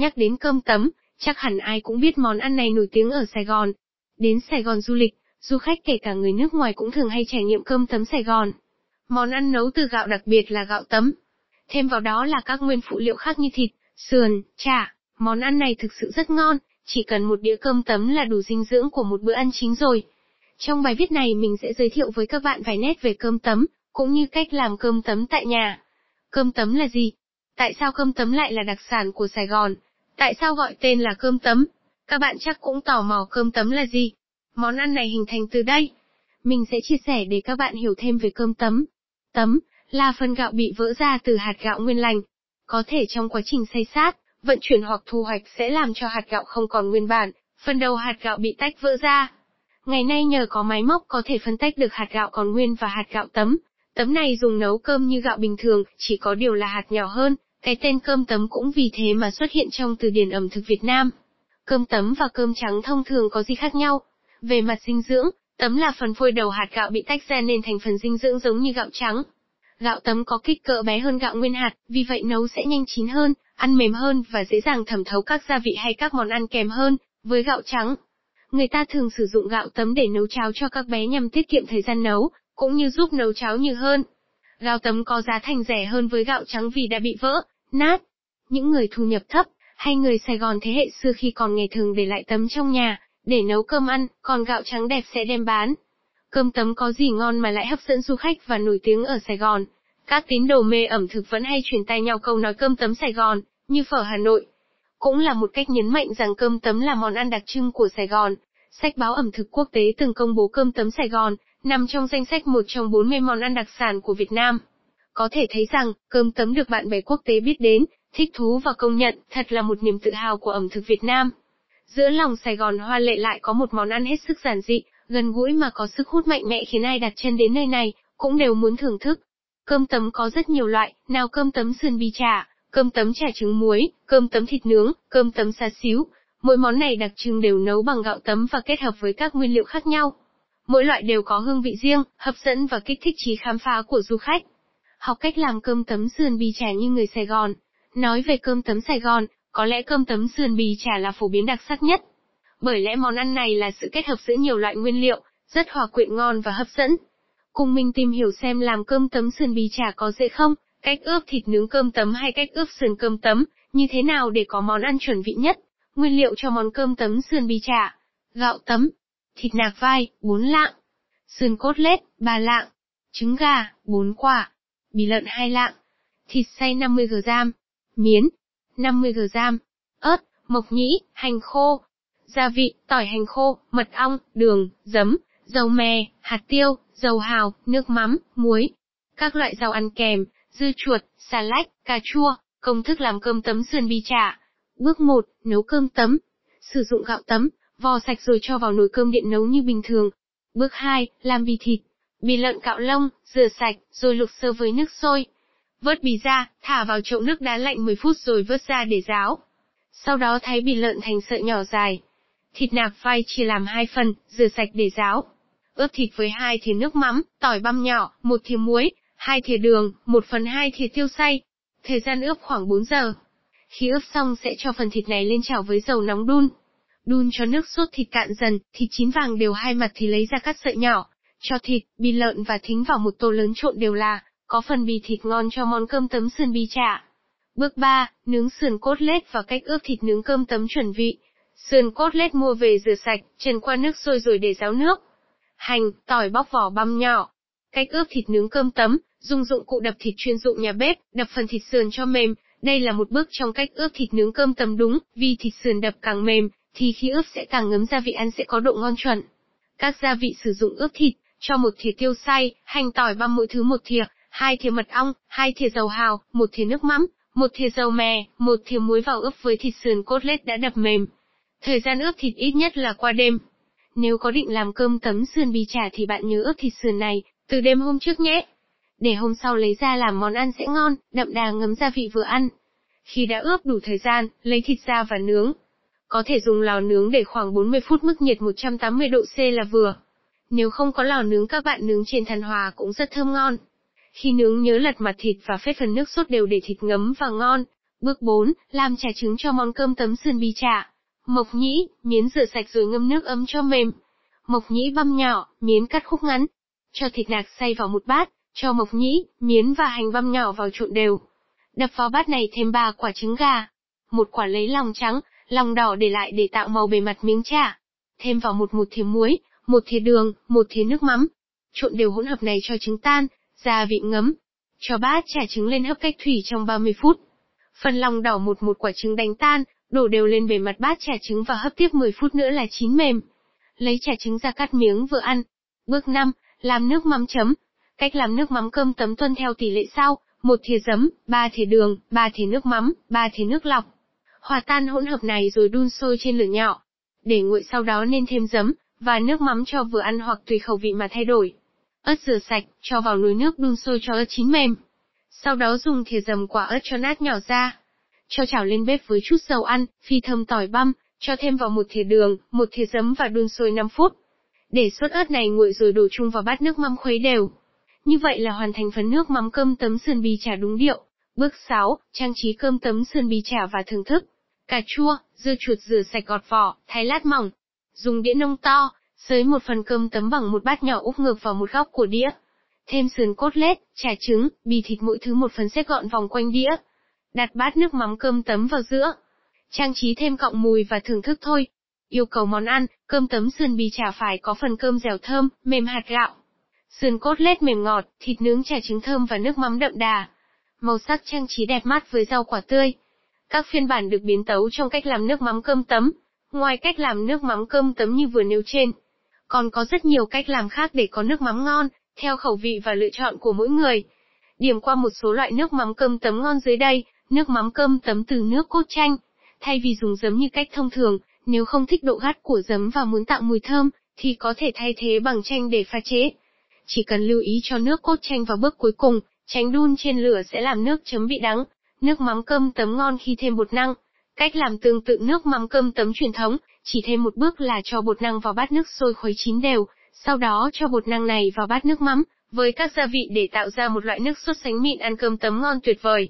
Nhắc đến cơm tấm, chắc hẳn ai cũng biết món ăn này nổi tiếng ở Sài Gòn. Đến Sài Gòn du lịch, du khách kể cả người nước ngoài cũng thường hay trải nghiệm cơm tấm Sài Gòn. Món ăn nấu từ gạo đặc biệt là gạo tấm. Thêm vào đó là các nguyên phụ liệu khác như thịt, sườn, chả. Món ăn này thực sự rất ngon, chỉ cần một đĩa cơm tấm là đủ dinh dưỡng của một bữa ăn chính rồi. Trong bài viết này mình sẽ giới thiệu với các bạn vài nét về cơm tấm, cũng như cách làm cơm tấm tại nhà. Cơm tấm là gì? Tại sao cơm tấm lại là đặc sản của Sài Gòn? Tại sao gọi tên là cơm tấm? Các bạn chắc cũng tò mò cơm tấm là gì? Món ăn này hình thành từ đây. Mình sẽ chia sẻ để các bạn hiểu thêm về cơm tấm. Tấm là phần gạo bị vỡ ra từ hạt gạo nguyên lành. Có thể trong quá trình xay sát, vận chuyển hoặc thu hoạch sẽ làm cho hạt gạo không còn nguyên bản, phần đầu hạt gạo bị tách vỡ ra. Ngày nay nhờ có máy móc có thể phân tách được hạt gạo còn nguyên và hạt gạo tấm. Tấm này dùng nấu cơm như gạo bình thường, chỉ có điều là hạt nhỏ hơn, cái tên cơm tấm cũng vì thế mà xuất hiện trong từ điển ẩm thực Việt Nam. Cơm tấm và cơm trắng thông thường có gì khác nhau? Về mặt dinh dưỡng, tấm là phần phôi đầu hạt gạo bị tách ra nên thành phần dinh dưỡng giống như gạo trắng. Gạo tấm có kích cỡ bé hơn gạo nguyên hạt, vì vậy nấu sẽ nhanh chín hơn, ăn mềm hơn và dễ dàng thẩm thấu các gia vị hay các món ăn kèm hơn, với gạo trắng. Người ta thường sử dụng gạo tấm để nấu cháo cho các bé nhằm tiết kiệm thời gian nấu, cũng như giúp nấu cháo nhiều hơn. Gạo tấm có giá thành rẻ hơn với gạo trắng vì đã bị vỡ, nát. Những người thu nhập thấp, hay người Sài Gòn thế hệ xưa khi còn nghề thường để lại tấm trong nhà, để nấu cơm ăn, còn gạo trắng đẹp sẽ đem bán. Cơm tấm có gì ngon mà lại hấp dẫn du khách và nổi tiếng ở Sài Gòn. Các tín đồ mê ẩm thực vẫn hay truyền tay nhau câu nói cơm tấm Sài Gòn, như phở Hà Nội. Cũng là một cách nhấn mạnh rằng cơm tấm là món ăn đặc trưng của Sài Gòn. Sách báo ẩm thực quốc tế từng công bố cơm tấm Sài Gòn, nằm trong danh sách một trong 40 món ăn đặc sản của Việt Nam. Có thể thấy rằng, cơm tấm được bạn bè quốc tế biết đến, thích thú và công nhận, thật là một niềm tự hào của ẩm thực Việt Nam. Giữa lòng Sài Gòn hoa lệ lại có một món ăn hết sức giản dị, gần gũi mà có sức hút mạnh mẽ khiến ai đặt chân đến nơi này, cũng đều muốn thưởng thức. Cơm tấm có rất nhiều loại, nào cơm tấm sườn bì chả, cơm tấm chả trứng muối, cơm tấm thịt nướng, cơm tấm xá xíu. Mỗi món này đặc trưng đều nấu bằng gạo tấm và kết hợp với các nguyên liệu khác nhau. Mỗi loại đều có hương vị riêng, hấp dẫn và kích thích trí khám phá của du khách. Học cách làm cơm tấm sườn bì chả như người Sài Gòn. Nói về cơm tấm Sài Gòn, có lẽ cơm tấm sườn bì chả là phổ biến đặc sắc nhất. Bởi lẽ món ăn này là sự kết hợp giữa nhiều loại nguyên liệu, rất hòa quyện ngon và hấp dẫn. Cùng mình tìm hiểu xem làm cơm tấm sườn bì chả có dễ không, cách ướp thịt nướng cơm tấm hay cách ướp sườn cơm tấm, như thế nào để có món ăn chuẩn vị nhất. Nguyên liệu cho món cơm tấm sườn bì chả. Gạo tấm, thịt nạc vai, 4 lạng, sườn cốt lết, 3 lạng, trứng gà, 4 quả, bì lợn 2 lạng, thịt xay 50g, miến, 50g, ớt, mộc nhĩ, hành khô, gia vị, tỏi hành khô, mật ong, đường, giấm, dầu mè, hạt tiêu, dầu hào, nước mắm, muối. Các loại rau ăn kèm, dưa chuột, xà lách, cà chua, công thức làm cơm tấm sườn bi chả. Bước 1, nấu cơm tấm. Sử dụng gạo tấm, vò sạch rồi cho vào nồi cơm điện nấu như bình thường. Bước 2, làm bì thịt. Bì lợn cạo lông, rửa sạch, rồi luộc sơ với nước sôi. Vớt bì ra, thả vào chậu nước đá lạnh 10 phút rồi vớt ra để ráo. Sau đó thái bì lợn thành sợi nhỏ dài. Thịt nạc vai chia làm hai phần, rửa sạch để ráo. Ướp thịt với hai thìa nước mắm, tỏi băm nhỏ, một thìa muối, hai thìa đường, một phần hai thìa tiêu xay. Thời gian ướp khoảng 4 giờ. Khi ướp xong sẽ cho phần thịt này lên chảo với dầu nóng đun. Đun cho nước sốt thịt cạn dần, thịt chín vàng đều hai mặt thì lấy ra cắt sợi nhỏ. Cho thịt, bì lợn và thính vào một tô lớn trộn đều là, có phần bì thịt ngon cho món cơm tấm sườn bì chả. Bước 3, nướng sườn cốt lết và cách ướp thịt nướng cơm tấm chuẩn vị. Sườn cốt lết mua về rửa sạch, trần qua nước sôi rồi để ráo nước. Hành, tỏi bóc vỏ băm nhỏ. Cách ướp thịt nướng cơm tấm, dùng dụng cụ đập thịt chuyên dụng nhà bếp, đập phần thịt sườn cho mềm. Đây là một bước trong cách ướp thịt nướng cơm tấm đúng, vì thịt sườn đập càng mềm, thì khi ướp sẽ càng ngấm gia vị ăn sẽ có độ ngon chuẩn. Các gia vị sử dụng ướp thịt, cho một thìa tiêu xay, hành tỏi băm mỗi thứ một thìa, hai thìa mật ong, hai thìa dầu hào, một thìa nước mắm, một thìa dầu mè, một thìa muối vào ướp với thịt sườn cốt lết đã đập mềm. Thời gian ướp thịt ít nhất là qua đêm. Nếu có định làm cơm tấm sườn bì chả thì bạn nhớ ướp thịt sườn này, từ đêm hôm trước nhé. Để hôm sau lấy ra làm món ăn sẽ ngon, đậm đà ngấm gia vị vừa ăn. Khi đã ướp đủ thời gian, lấy thịt ra và nướng. Có thể dùng lò nướng để khoảng 40 phút mức nhiệt 180 độ C là vừa. Nếu không có lò nướng các bạn nướng trên than hòa cũng rất thơm ngon. Khi nướng nhớ lật mặt thịt và phết phần nước sốt đều để thịt ngấm và ngon. Bước 4, làm chả trứng cho món cơm tấm sườn bì chả. Mộc nhĩ, miến rửa sạch rồi ngâm nước ấm cho mềm. Mộc nhĩ băm nhỏ, miến cắt khúc ngắn. Cho thịt nạc xay vào một bát, cho mộc nhĩ, miến và hành băm nhỏ vào trộn đều. Đập vào bát này thêm 3 quả trứng gà. Một quả lấy lòng trắng, lòng đỏ để lại để tạo màu bề mặt miếng chả. Thêm vào một một thìa muối, một thìa đường, một thìa nước mắm. Trộn đều hỗn hợp này cho trứng tan, gia vị ngấm. Cho bát chả trứng lên hấp cách thủy trong 30 phút. Phần lòng đỏ một một quả trứng đánh tan, đổ đều lên bề mặt bát chả trứng và hấp tiếp 10 phút nữa là chín mềm. Lấy chả trứng ra cắt miếng vừa ăn. Bước 5, làm nước mắm chấm. Cách làm nước mắm cơm tấm tuân theo tỷ lệ sau, một thìa giấm, ba thìa đường, ba thìa nước mắm, ba thìa nước lọc. Hòa tan hỗn hợp này rồi đun sôi trên lửa nhỏ. Để nguội sau đó nên thêm giấm, và nước mắm cho vừa ăn hoặc tùy khẩu vị mà thay đổi. Ớt rửa sạch, cho vào nồi nước đun sôi cho ớt chín mềm. Sau đó dùng thìa dầm quả ớt cho nát nhỏ ra. Cho chảo lên bếp với chút dầu ăn, phi thơm tỏi băm, cho thêm vào một thìa đường, một thìa giấm và đun sôi 5 phút. Để suất ớt này nguội rồi đổ chung vào bát nước mắm khuấy đều. Như vậy là hoàn thành phần nước mắm cơm tấm sườn bì chả đúng điệu. Bước 6, trang trí cơm tấm sườn bì chả và thưởng thức. Cà chua, dưa chuột rửa sạch gọt vỏ, thái lát mỏng. Dùng đĩa nông to, xới một phần cơm tấm bằng một bát nhỏ úp ngược vào một góc của đĩa. Thêm sườn cốt lết, chả trứng, bì thịt mỗi thứ một phần xếp gọn vòng quanh đĩa. Đặt bát nước mắm cơm tấm vào giữa. Trang trí thêm cọng mùi và thưởng thức thôi. Yêu cầu món ăn, cơm tấm sườn bì chả phải có phần cơm dẻo thơm, mềm hạt gạo. Sườn cốt lết mềm ngọt, thịt nướng chả trứng thơm và nước mắm đậm đà. Màu sắc trang trí đẹp mắt với rau quả tươi. Các phiên bản được biến tấu trong cách làm nước mắm cơm tấm. Ngoài cách làm nước mắm cơm tấm như vừa nêu trên, còn có rất nhiều cách làm khác để có nước mắm ngon, theo khẩu vị và lựa chọn của mỗi người. Điểm qua một số loại nước mắm cơm tấm ngon dưới đây, nước mắm cơm tấm từ nước cốt chanh. Thay vì dùng giấm như cách thông thường, nếu không thích độ gắt của giấm và muốn tạo mùi thơm, thì có thể thay thế bằng chanh để pha chế. Chỉ cần lưu ý cho nước cốt chanh vào bước cuối cùng, tránh đun trên lửa sẽ làm nước chấm bị đắng. Nước mắm cơm tấm ngon khi thêm bột năng. Cách làm tương tự nước mắm cơm tấm truyền thống, chỉ thêm một bước là cho bột năng vào bát nước sôi khuấy chín đều, sau đó cho bột năng này vào bát nước mắm, với các gia vị để tạo ra một loại nước sốt sánh mịn ăn cơm tấm ngon tuyệt vời.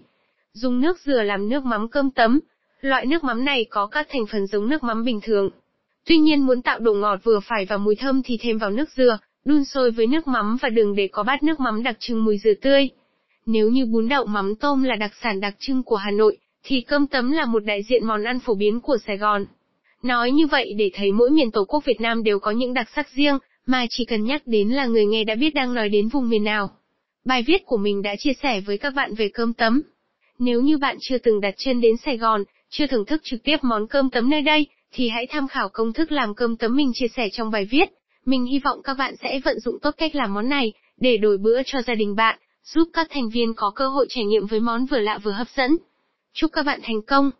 Dùng nước dừa làm nước mắm cơm tấm. Loại nước mắm này có các thành phần giống nước mắm bình thường. Tuy nhiên muốn tạo độ ngọt vừa phải và mùi thơm thì thêm vào nước dừa, đun sôi với nước mắm và đường để có bát nước mắm đặc trưng mùi dừa tươi. Nếu như bún đậu mắm tôm là đặc sản đặc trưng của Hà Nội, thì cơm tấm là một đại diện món ăn phổ biến của Sài Gòn. Nói như vậy để thấy mỗi miền Tổ quốc Việt Nam đều có những đặc sắc riêng, mà chỉ cần nhắc đến là người nghe đã biết đang nói đến vùng miền nào. Bài viết của mình đã chia sẻ với các bạn về cơm tấm. Nếu như bạn chưa từng đặt chân đến Sài Gòn, chưa thưởng thức trực tiếp món cơm tấm nơi đây, thì hãy tham khảo công thức làm cơm tấm mình chia sẻ trong bài viết. Mình hy vọng các bạn sẽ vận dụng tốt cách làm món này, để đổi bữa cho gia đình bạn, giúp các thành viên có cơ hội trải nghiệm với món vừa lạ vừa hấp dẫn. Chúc các bạn thành công!